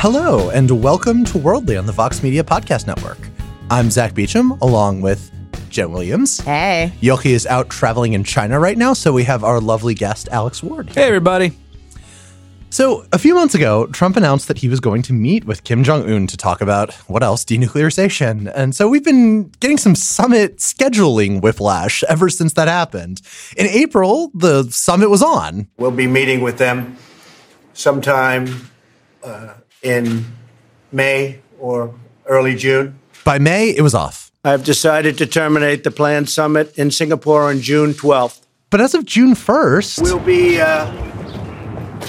Hello, and welcome to Worldly on the Vox Media Podcast Network. I'm Zack Beauchamp, along with Jenn Williams. Hey. Yochi is out traveling in China right now, so we have our lovely guest, Alex Ward. Hey, everybody. So, a few months ago, Trump announced that he was going to meet with Kim Jong un to talk about what else? Denuclearization. And so we've been getting some summit scheduling whiplash ever since that happened. In April, the summit was on. We'll be meeting with them sometime uh, in May or early June. By May, it was off. I've decided to terminate the planned summit in Singapore on June 12th. But as of June 1st, We'll be uh,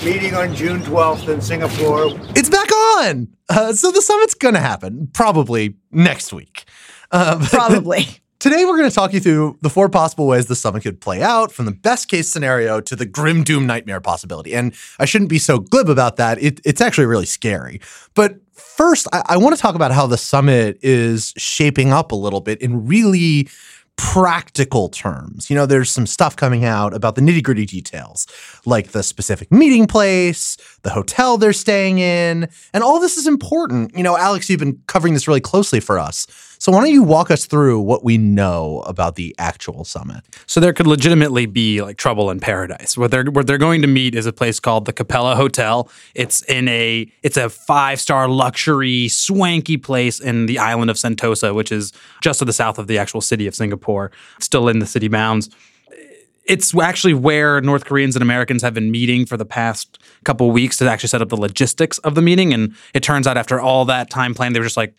meeting on June 12th in Singapore. it's back on. Uh, so the summit's going to happen probably next week. Uh, Probably. Today, we're going to talk you through the four possible ways the summit could play out, from the best case scenario to the grim doom nightmare possibility. And I shouldn't be so glib about that. It, it's actually really scary. But first, I, I want to talk about how the summit is shaping up a little bit in really practical terms. You know, there's some stuff coming out about the nitty gritty details, like the specific meeting place, the hotel they're staying in, and all this is important. You know, Alex, you've been covering this really closely for us. So why don't you walk us through what we know about the actual summit? So there could legitimately be like trouble in paradise. Where they're where they're going to meet is a place called the Capella Hotel. It's in a it's a five star luxury swanky place in the island of Sentosa, which is just to the south of the actual city of Singapore, still in the city bounds. It's actually where North Koreans and Americans have been meeting for the past couple weeks to actually set up the logistics of the meeting. And it turns out after all that time planned, they were just like,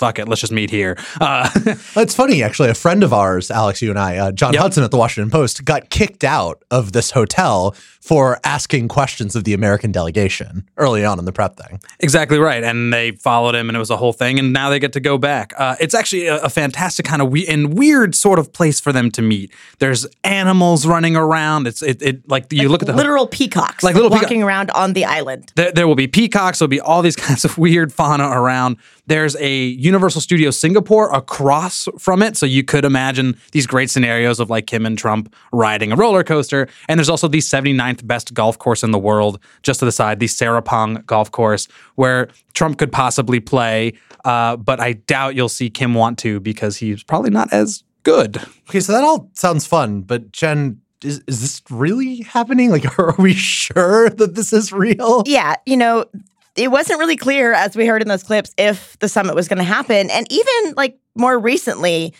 fuck it, let's just meet here. Uh, It's funny, actually. A friend of ours, Alex, you and I, uh, John Yep. Hudson at the Washington Post, got kicked out of this hotel for asking questions of the American delegation early on in the prep thing. Exactly right, and they followed him, and it was a whole thing. And now they get to go back. Uh, it's actually a, a fantastic kind of we- and weird sort of place for them to meet. There's animals running around. It's it, it like you look at the literal peacocks Like little peacock- walking around on the island. there, there will be peacocks. There'll be all these kinds of weird fauna around. There's a Universal Studios Singapore across from it, so you could imagine these great scenarios of like Kim and Trump riding a roller coaster. And there's also the 79th best golf course in the world, just to the side, the Serapong Golf Course, where Trump could possibly play. Uh, but I doubt you'll see Kim want to because he's probably not as good. Okay, so that all sounds fun, but Jenn, is, is this really happening? Like, are we sure that this is real? Yeah, you know, it wasn't really clear, as we heard in those clips, if the summit was going to happen. And even like more recently,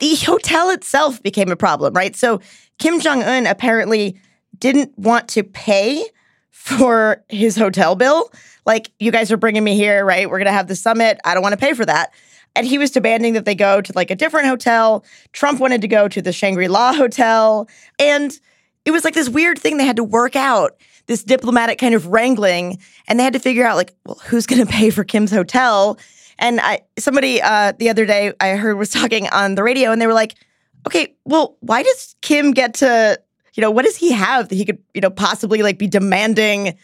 the hotel itself became a problem, right? So Kim Jong un apparently didn't want to pay for his hotel bill. Like, you guys are bringing me here, right? We're going to have the summit. I don't want to pay for that. And he was demanding that they go to like a different hotel. Trump wanted to go to the Shangri La Hotel. And it was like this weird thing they had to work out, this diplomatic kind of wrangling. And they had to figure out, like, well, who's going to pay for Kim's hotel? And I, somebody uh, the other day I heard was talking on the radio, and they were like, okay, well, why does Kim get to, you know, what does he have that he could, you know, possibly like be demanding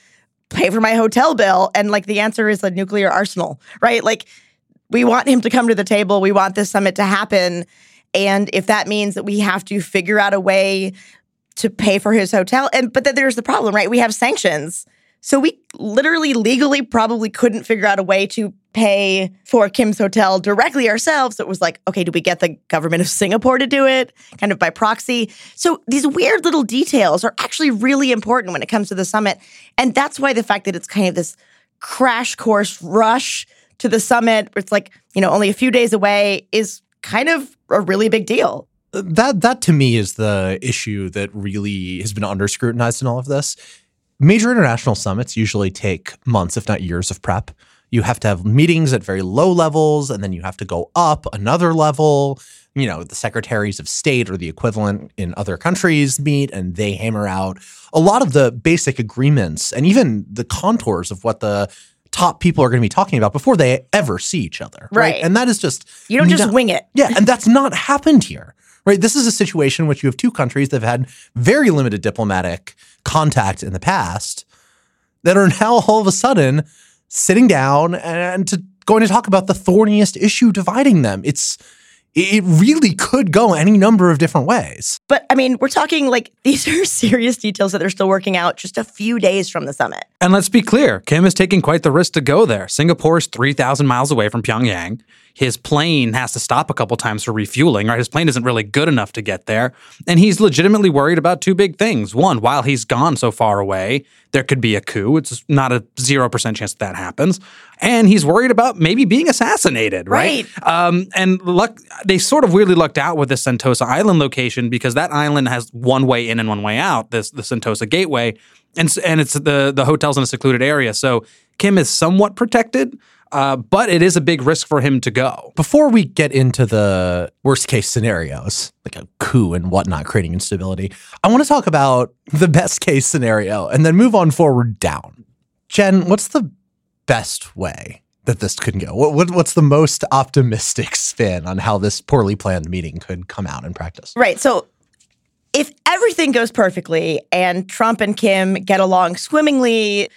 pay for my hotel bill? And like the answer is a nuclear arsenal, right? Like we want him to come to the table. We want this summit to happen. And if that means that we have to figure out a way to pay for his hotel, and but then there's the problem, right? We have sanctions. So we literally legally probably couldn't figure out a way to pay for Kim's hotel directly ourselves. It was like, okay, do we get the government of Singapore to do it kind of by proxy? So these weird little details are actually really important when it comes to the summit. And that's why the fact that it's kind of this crash course rush to the summit, it's like, you know, only a few days away is kind of a really big deal. That that to me is the issue that really has been under scrutinized in all of this. Major international summits usually take months, if not years, of prep. You have to have meetings at very low levels, and then you have to go up another level. You know, the secretaries of state or the equivalent in other countries meet and they hammer out a lot of the basic agreements and even the contours of what the top people are going to be talking about before they ever see each other. Right. And that is just You don't just wing it. yeah, and that's not happened here. Right? This is a situation in which you have two countries that have had very limited diplomatic contact in the past that are now all of a sudden sitting down and to going to talk about the thorniest issue dividing them. It's it really could go any number of different ways. But I mean, we're talking like these are serious details that they're still working out just a few days from the summit. And let's be clear, Kim is taking quite the risk to go there. Singapore is 3,000 miles away from Pyongyang. His plane has to stop a couple times for refueling, right? His plane isn't really good enough to get there. And he's legitimately worried about two big things. One, while he's gone so far away, there could be a coup. It's not a 0% chance that, that happens. And he's worried about maybe being assassinated, right? Right. Um, and luck, they sort of weirdly lucked out with this Sentosa Island location because that island has one way in and one way out, this the Sentosa Gateway. And, and it's the, the hotel's in a secluded area. So Kim is somewhat protected, uh, but it is a big risk for him to go. Before we get into the worst case scenarios, like a coup and whatnot, creating instability, I want to talk about the best case scenario and then move on forward down. Jenn, what's the best way that this could go? What, what, what's the most optimistic spin on how this poorly planned meeting could come out in practice? Right. So if everything goes perfectly and Trump and Kim get along swimmingly,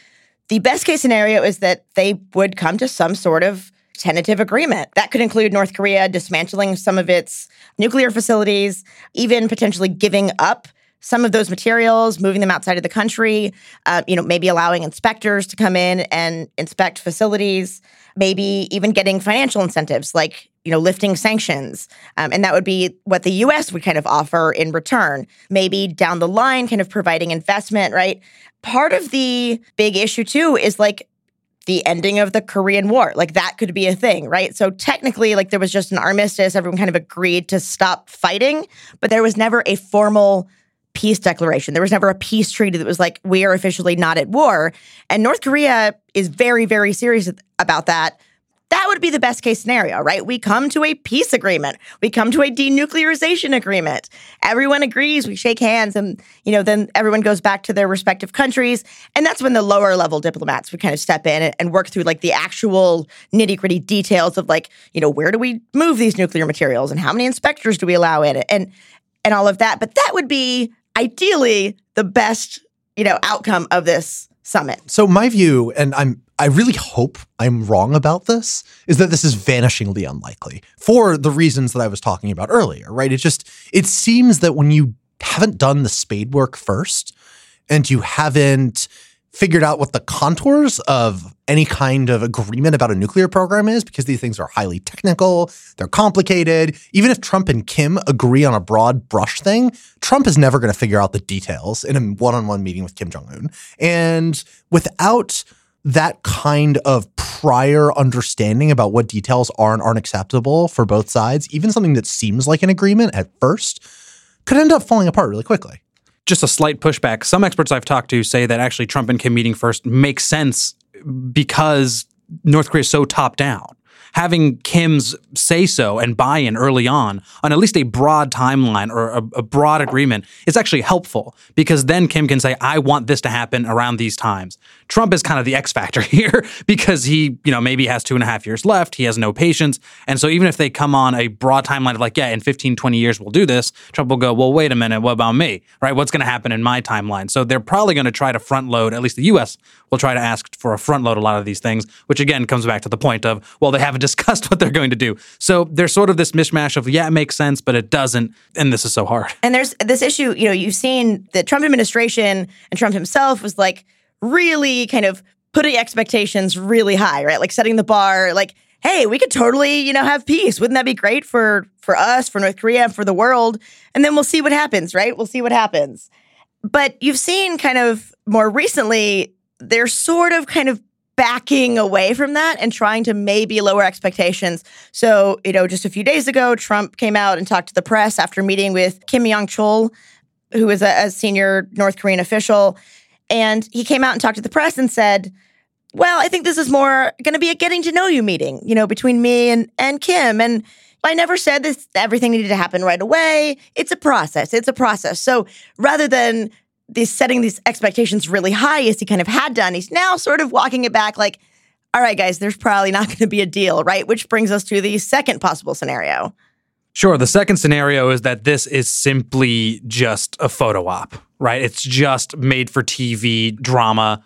the best case scenario is that they would come to some sort of tentative agreement. That could include North Korea dismantling some of its nuclear facilities, even potentially giving up some of those materials, moving them outside of the country, uh, you know, maybe allowing inspectors to come in and inspect facilities, maybe even getting financial incentives like, you know, lifting sanctions. Um, and that would be what the US would kind of offer in return. Maybe down the line, kind of providing investment, right? Part of the big issue, too, is like the ending of the Korean War. Like that could be a thing, right? So technically, like there was just an armistice, everyone kind of agreed to stop fighting, but there was never a formal peace declaration. There was never a peace treaty that was like, we are officially not at war. And North Korea is very, very serious about that. That would be the best case scenario, right? We come to a peace agreement. We come to a denuclearization agreement. Everyone agrees, we shake hands, and you know, then everyone goes back to their respective countries. And that's when the lower level diplomats would kind of step in and, work through like the actual nitty-gritty details of like, you know, where do we move these nuclear materials and how many inspectors do we allow in it? And and all of that. But that would be ideally the best, you know, outcome of this summit. So my view, and I'm I really hope I'm wrong about this, is that this is vanishingly unlikely for the reasons that I was talking about earlier, right? It just it seems that when you haven't done the spade work first and you haven't figured out what the contours of any kind of agreement about a nuclear program is because these things are highly technical, they're complicated. Even if Trump and Kim agree on a broad brush thing, Trump is never going to figure out the details in a one-on-one meeting with Kim Jong Un. And without that kind of prior understanding about what details are and aren't acceptable for both sides, even something that seems like an agreement at first, could end up falling apart really quickly. just a slight pushback. Some experts I've talked to say that actually Trump and Kim meeting first makes sense because North Korea is so top down. Having Kim's say so and buy in early on on at least a broad timeline or a, a broad agreement is actually helpful because then Kim can say, I want this to happen around these times. Trump is kind of the X factor here because he, you know, maybe has two and a half years left. He has no patience. And so even if they come on a broad timeline of like, yeah, in 15, 20 years we'll do this, Trump will go, well, wait a minute, what about me? Right? What's going to happen in my timeline? So they're probably going to try to front load, at least the US will try to ask for a front load a lot of these things, which again comes back to the point of, well, they haven't discussed what they're going to do. So there's sort of this mishmash of, yeah, it makes sense, but it doesn't. And this is so hard. And there's this issue, you know, you've seen the Trump administration and Trump himself was like really kind of putting expectations really high, right? Like setting the bar, like, hey, we could totally, you know, have peace. Wouldn't that be great for for us, for North Korea, for the world? And then we'll see what happens, right? We'll see what happens. But you've seen kind of more recently, they're sort of kind of backing away from that and trying to maybe lower expectations. So, you know, just a few days ago, Trump came out and talked to the press after meeting with Kim Yong Chol, who is a, a senior North Korean official. And he came out and talked to the press and said, well, I think this is more going to be a getting to know you meeting, you know, between me and, and Kim. And I never said this, everything needed to happen right away. It's a process. It's a process. So rather than this setting these expectations really high as he kind of had done, he's now sort of walking it back like, all right, guys, there's probably not going to be a deal, right? Which brings us to the second possible scenario. Sure. The second scenario is that this is simply just a photo op, right? It's just made for TV drama.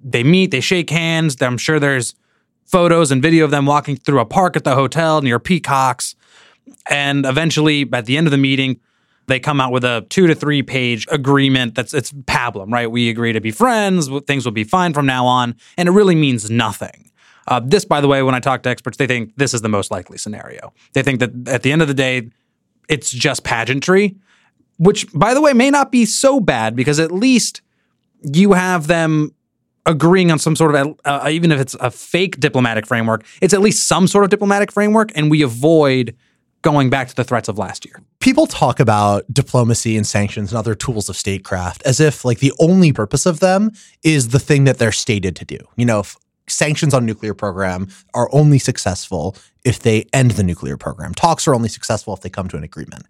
They meet, they shake hands. I'm sure there's photos and video of them walking through a park at the hotel near peacocks. And eventually, at the end of the meeting, they come out with a two to three page agreement that's it's pablum, right? We agree to be friends, things will be fine from now on, and it really means nothing. Uh, this, by the way, when I talk to experts, they think this is the most likely scenario. They think that at the end of the day, it's just pageantry, which, by the way, may not be so bad because at least you have them agreeing on some sort of, uh, even if it's a fake diplomatic framework, it's at least some sort of diplomatic framework, and we avoid going back to the threats of last year. People talk about diplomacy and sanctions and other tools of statecraft as if like the only purpose of them is the thing that they're stated to do. You know, sanctions on nuclear program are only successful if they end the nuclear program. Talks are only successful if they come to an agreement.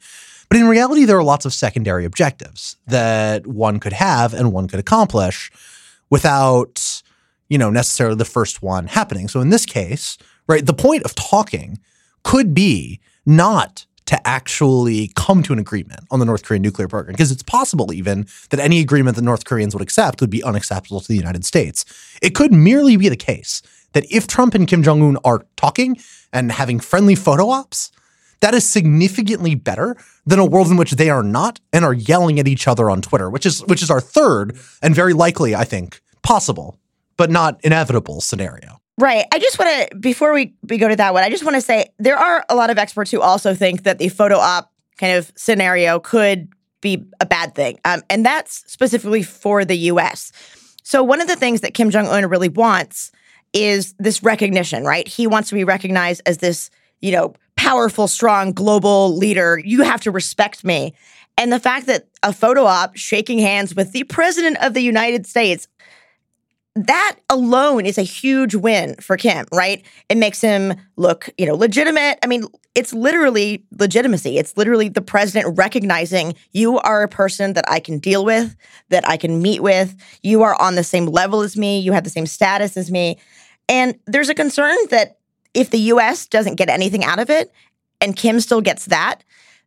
But in reality, there are lots of secondary objectives that one could have and one could accomplish without, you know, necessarily the first one happening. So in this case, right, the point of talking could be not to actually come to an agreement on the North Korean nuclear program. Because it's possible even that any agreement the North Koreans would accept would be unacceptable to the United States. It could merely be the case that if Trump and Kim Jong un are talking and having friendly photo ops, that is significantly better than a world in which they are not and are yelling at each other on Twitter, which is which is our third and very likely, I think, possible, but not inevitable scenario. Right. I just want to, before we, we go to that one, I just want to say there are a lot of experts who also think that the photo op kind of scenario could be a bad thing. Um, and that's specifically for the US. So, one of the things that Kim Jong un really wants is this recognition, right? He wants to be recognized as this, you know, powerful, strong global leader. You have to respect me. And the fact that a photo op shaking hands with the president of the United States that alone is a huge win for Kim, right? It makes him look, you know, legitimate. I mean, it's literally legitimacy. It's literally the president recognizing you are a person that I can deal with, that I can meet with. You are on the same level as me. You have the same status as me. And there's a concern that if the US doesn't get anything out of it and Kim still gets that,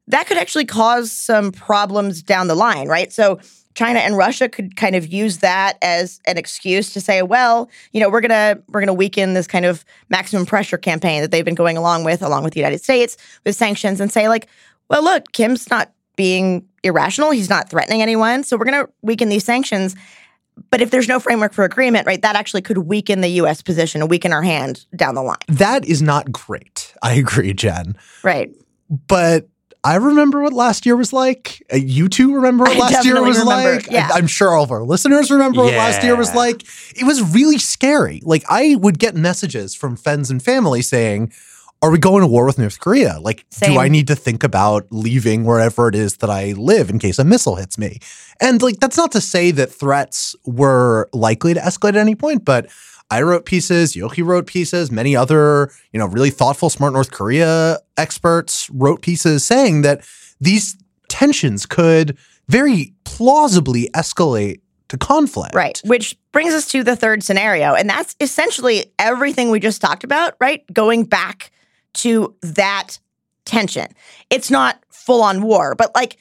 that could actually cause some problems down the line, right? So China and Russia could kind of use that as an excuse to say, well, you know, we're gonna we're gonna weaken this kind of maximum pressure campaign that they've been going along with, along with the United States, with sanctions, and say like, well, look, Kim's not being irrational. He's not threatening anyone, so we're gonna weaken these sanctions. But if there's no framework for agreement, right, that actually could weaken the U.S. position and weaken our hand down the line. That is not great. I agree, Jenn. Right. But I remember what last year was like. Uh, you two remember what I last year was remember, like. Yeah. I'm sure all of our listeners remember what last year was like. It was really scary. Like I would get messages from friends and family saying, "Are we going to war with North Korea? Like, Same. do I need to think about leaving wherever it is that I live in case a missile hits me?" And like that's not to say that threats were likely to escalate at any point, but I wrote pieces, Yochi wrote pieces, many other, you know, really thoughtful, smart North Korea experts wrote pieces saying that these tensions could very plausibly escalate to conflict. Right. Which brings us to the third scenario. And that's essentially everything we just talked about, right? Going back to that tension. It's not full on war, but like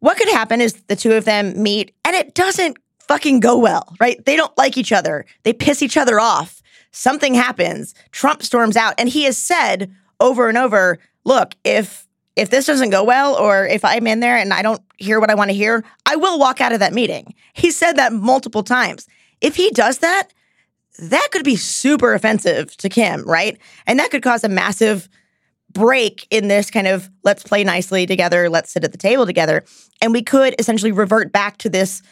what could happen is the two of them meet and it doesn't fucking go well, right? They don't like each other. They piss each other off. Something happens. Trump storms out and he has said over and over, look, if if this doesn't go well or if I'm in there and I don't hear what I want to hear, I will walk out of that meeting. He said that multiple times. If he does that, that could be super offensive to Kim, right? And that could cause a massive break in this kind of let's play nicely together, let's sit at the table together. And we could essentially revert back to this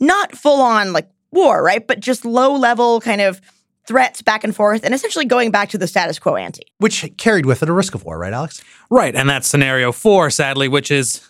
not full on like war, right? But just low level kind of threats back and forth and essentially going back to the status quo ante. Which carried with it a risk of war, right, Alex? Right, and that's scenario four, sadly, which is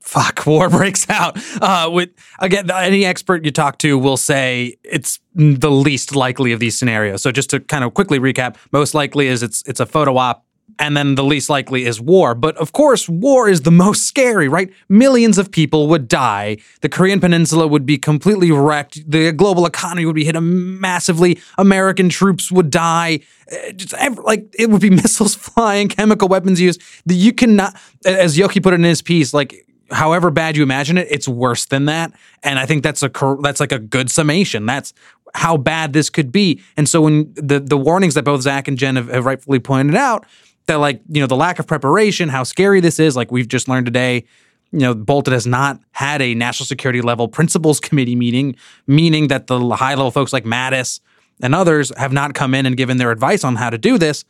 fuck, war breaks out. Uh, with again, any expert you talk to will say it's the least likely of these scenarios. So just to kind of quickly recap, most likely is it's it's a photo op. And then the least likely is war. But of course, war is the most scary, right? Millions of people would die. The Korean Peninsula would be completely wrecked. The global economy would be hit massively. American troops would die. Uh, Just ev- like it would be missiles flying, chemical weapons used. You cannot, as Yochi put it in his piece, like however bad you imagine it, it's worse than that. And I think that's a that's like a good summation. That's how bad this could be. And so when the the warnings that both Zack and Jenn have, have rightfully pointed out, that like you know the lack of preparation, how scary this is. Like we've just learned today, you know, Bolton has not had a national security level principals committee meeting, meaning that the high level folks like Mattis and others have not come in and given their advice on how to do this.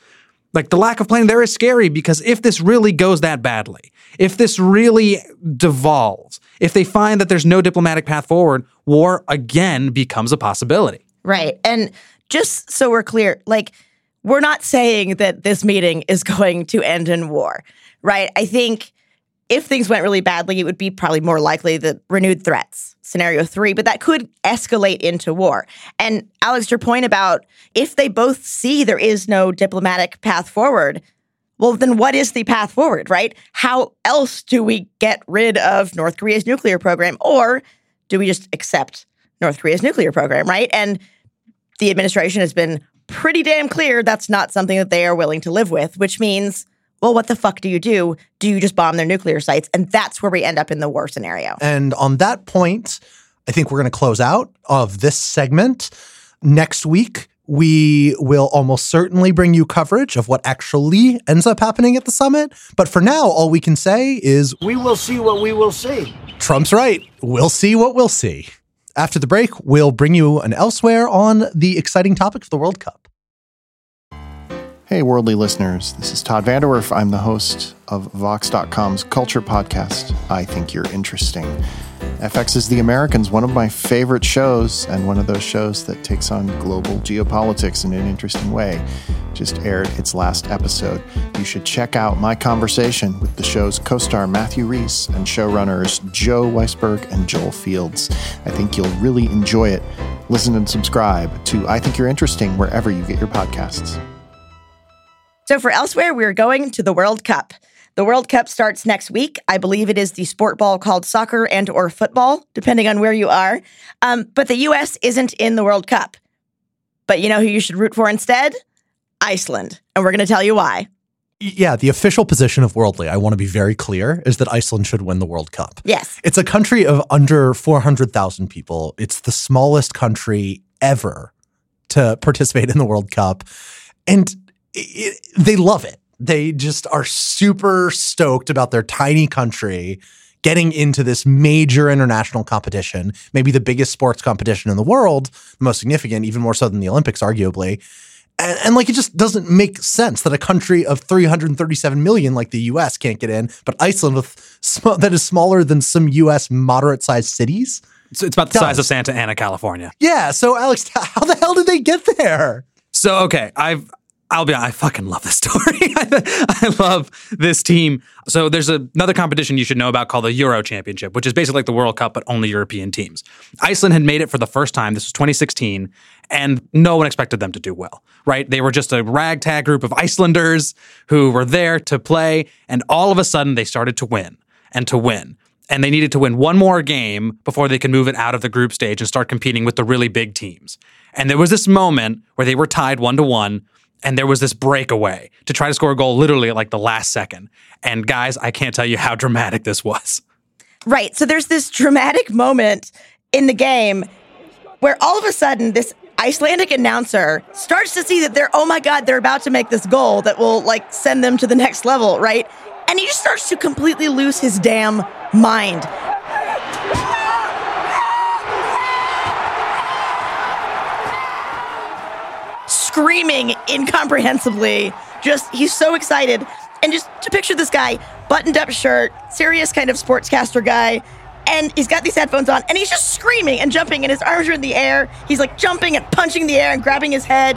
Like the lack of planning there is scary because if this really goes that badly, if this really devolves, if they find that there's no diplomatic path forward, war again becomes a possibility. Right. And just so we're clear, like, we're not saying that this meeting is going to end in war, right? I think if things went really badly, it would be probably more likely the renewed threats, scenario three, but that could escalate into war. And Alex, your point about if they both see there is no diplomatic path forward, well, then what is the path forward, right? How else do we get rid of North Korea's nuclear program? Or do we just accept North Korea's nuclear program, right? And the administration has been pretty damn clear that's not something that they are willing to live with, which means, well, what the fuck do you do? Do you just bomb their nuclear sites? And that's where we end up in the war scenario. And on that point, I think we're going to close out of this segment. Next week, we will almost certainly bring you coverage of what actually ends up happening at the summit. But for now, all we can say is We will see what we will see. Trump's right. We'll see what we'll see. After the break, we'll bring you an elsewhere on the exciting topic of the World Cup. Hey, worldly listeners. This is Todd VanDerWerff. I'm the host of Vox.com's culture podcast, I Think You're Interesting. FX is The Americans, one of my favorite shows, and one of those shows that takes on global geopolitics in an interesting way. Just aired its last episode. You should check out my conversation with the show's co star Matthew Rhys and showrunners Joe Weisberg and Joel Fields. I think you'll really enjoy it. Listen and subscribe to I Think You're Interesting wherever you get your podcasts. So for elsewhere, we're going to the World Cup. The World Cup starts next week. I believe it is the sport ball called soccer and or football, depending on where you are. Um, but the U.S. isn't in the World Cup. But you know who you should root for instead? Iceland. And we're going to tell you why. Yeah, the official position of Worldly, I want to be very clear, is that Iceland should win the World Cup. Yes. It's a country of under 400,000 people. It's the smallest country ever to participate in the World Cup. And it, they love it. They just are super stoked about their tiny country getting into this major international competition, maybe the biggest sports competition in the world, the most significant, even more so than the Olympics, arguably. And, and, like it just doesn't make sense that a country of 337 million like the US can't get in, but Iceland with sm- that is smaller than some US moderate sized cities. So it's about the size of Santa Ana, California. Yeah. So Alex, how the hell did they get there? So okay, I've I'll be I fucking love this story. I love this team. So there's a, another competition you should know about called the Euro Championship, which is basically like the World Cup but only European teams. Iceland had made it for the first time. This was 2016 and no one expected them to do well, right? They were just a ragtag group of Icelanders who were there to play and all of a sudden they started to win and to win and they needed to win one more game before they could move it out of the group stage and start competing with the really big teams. And there was this moment where they were tied one to one and there was this breakaway to try to score a goal literally at like the last second. And guys, I can't tell you how dramatic this was. Right. So there's this dramatic moment in the game where all of a sudden this Icelandic announcer starts to see that they're, oh my God, they're about to make this goal that will like send them to the next level, right? And he just starts to completely lose his damn mind. Screaming incomprehensibly. Just, he's so excited. And just to picture this guy, buttoned up shirt, serious kind of sportscaster guy, and he's got these headphones on, and he's just screaming and jumping, and his arms are in the air. He's like jumping and punching the air and grabbing his head.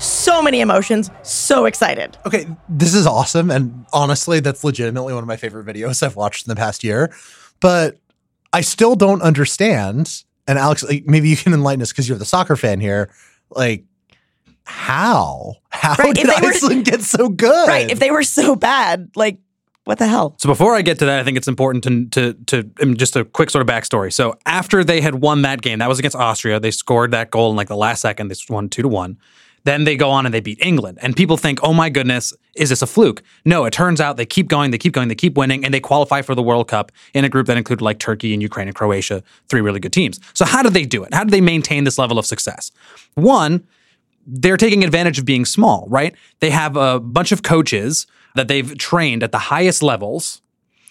So many emotions, so excited. Okay, this is awesome. And honestly, that's legitimately one of my favorite videos I've watched in the past year. But I still don't understand and Alex, like, maybe you can enlighten us because you're the soccer fan here. Like, how? How right, did Iceland were, get so good? Right. If they were so bad, like, what the hell? So before I get to that, I think it's important to to to um, just a quick sort of backstory. So after they had won that game, that was against Austria. They scored that goal in like the last second. They won two to one. Then they go on and they beat England. And people think, oh my goodness, is this a fluke? No, it turns out they keep going, they keep going, they keep winning, and they qualify for the World Cup in a group that included like Turkey and Ukraine and Croatia, three really good teams. So, how do they do it? How do they maintain this level of success? One, they're taking advantage of being small, right? They have a bunch of coaches that they've trained at the highest levels,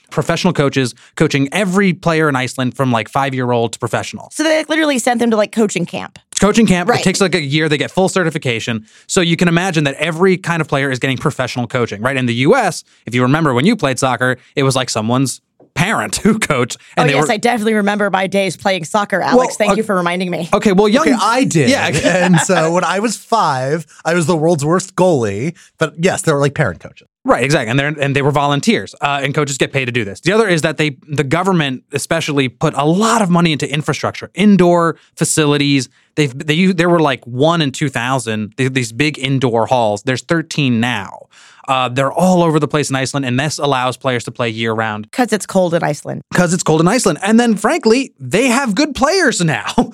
professional coaches coaching every player in Iceland from like five year old to professional. So they literally sent them to like coaching camp. It's coaching camp. Right. It takes like a year. They get full certification. So you can imagine that every kind of player is getting professional coaching, right? In the US, if you remember when you played soccer, it was like someone's parent who coached. Oh And they yes, were, I definitely remember my days playing soccer. Alex, Well, thank uh, you for reminding me. Okay, well, young. Okay, I did. Yeah. and so when I was five, I was the world's worst goalie. But yes, they were like parent coaches. Right, exactly, and they and they were volunteers, uh, and coaches get paid to do this. The other is that they, the government especially, put a lot of money into infrastructure, indoor facilities. They've they there were like one in two thousand these big indoor halls. There's thirteen now. Uh, they're all over the place in Iceland, and this allows players to play year round Because it's cold in Iceland. because it's cold in Iceland. And then, frankly, they have good players now.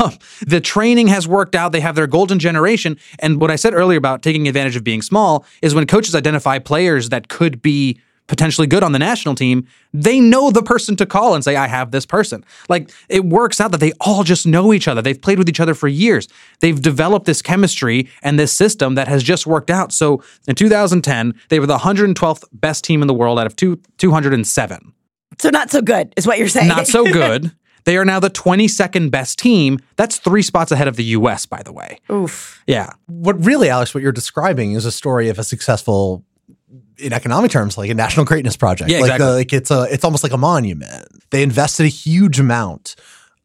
Um, the training has worked out. They have their golden generation. And what I said earlier about taking advantage of being small is when coaches identify players that could be potentially good on the national team, they know the person to call and say, I have this person. Like it works out that they all just know each other. They've played with each other for years. They've developed this chemistry and this system that has just worked out. So in 2010, they were the 112th best team in the world out of two, 207 So not so good is what you're saying. not so good. They are now the 22nd best team. That's three spots ahead of the US, by the way. Oof. Yeah. What really, Alex, what you're describing is a story of a successful, in economic terms, like a national greatness project. Yeah, like exactly. the, like it's a, it's almost like a monument. They invested a huge amount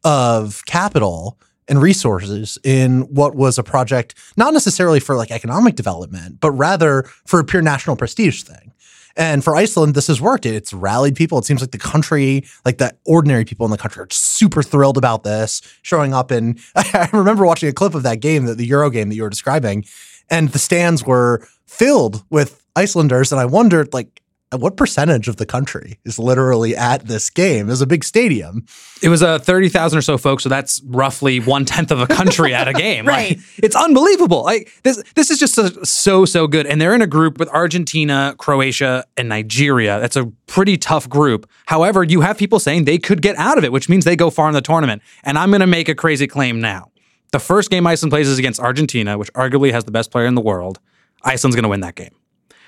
of capital and resources in what was a project not necessarily for like economic development, but rather for a pure national prestige thing. And for Iceland, this has worked. It's rallied people. It seems like the country, like the ordinary people in the country, are super thrilled about this, showing up. And I remember watching a clip of that game, the, the Euro game that you were describing, and the stands were filled with Icelanders. And I wondered, like, what percentage of the country is literally at this game? It was a big stadium. It was uh, a 30,000 or so folks, so that's roughly one tenth of a country at a game. Right. Like, it's unbelievable. Like this this is just so, so, so good. And they're in a group with Argentina, Croatia, and Nigeria. That's a pretty tough group. However, you have people saying they could get out of it, which means they go far in the tournament. And I'm gonna make a crazy claim now. The first game Iceland plays is against Argentina, which arguably has the best player in the world. Iceland's gonna win that game.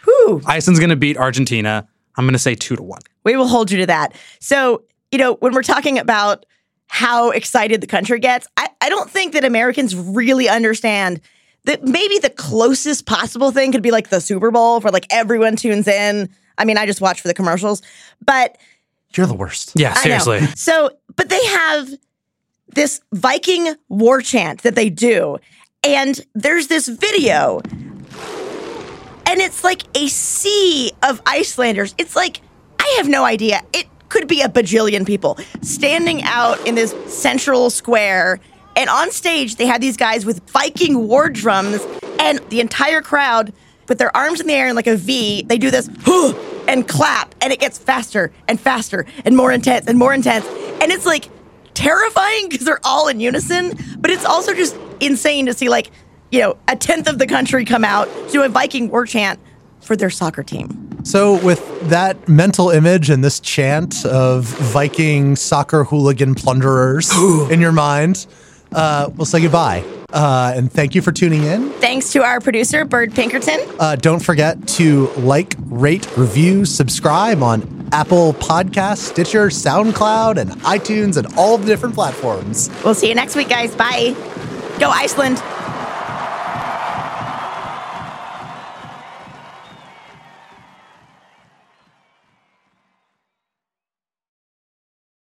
Whew. Iceland's going to beat Argentina. I'm going to say two to one. We will hold you to that. So, you know, when we're talking about how excited the country gets, I, I don't think that Americans really understand that maybe the closest possible thing could be like the Super Bowl where like everyone tunes in. I mean, I just watch for the commercials, but You're the worst. Yeah, seriously. So, but they have this Viking war chant that they do. And there's this video. And it's like a sea of Icelanders. It's like, I have no idea. It could be a bajillion people standing out in this central square. And on stage, they have these guys with Viking war drums, and the entire crowd with their arms in the air in like a V, they do this and clap, and it gets faster and faster and more intense and more intense. And it's like terrifying because they're all in unison, but it's also just insane to see like, you know, a tenth of the country come out to a Viking war chant for their soccer team. So, with that mental image and this chant of Viking soccer hooligan plunderers in your mind, uh, we'll say goodbye. Uh, and thank you for tuning in. Thanks to our producer, Bird Pinkerton. Uh, don't forget to like, rate, review, subscribe on Apple Podcasts, Stitcher, SoundCloud, and iTunes, and all the different platforms. We'll see you next week, guys. Bye. Go Iceland.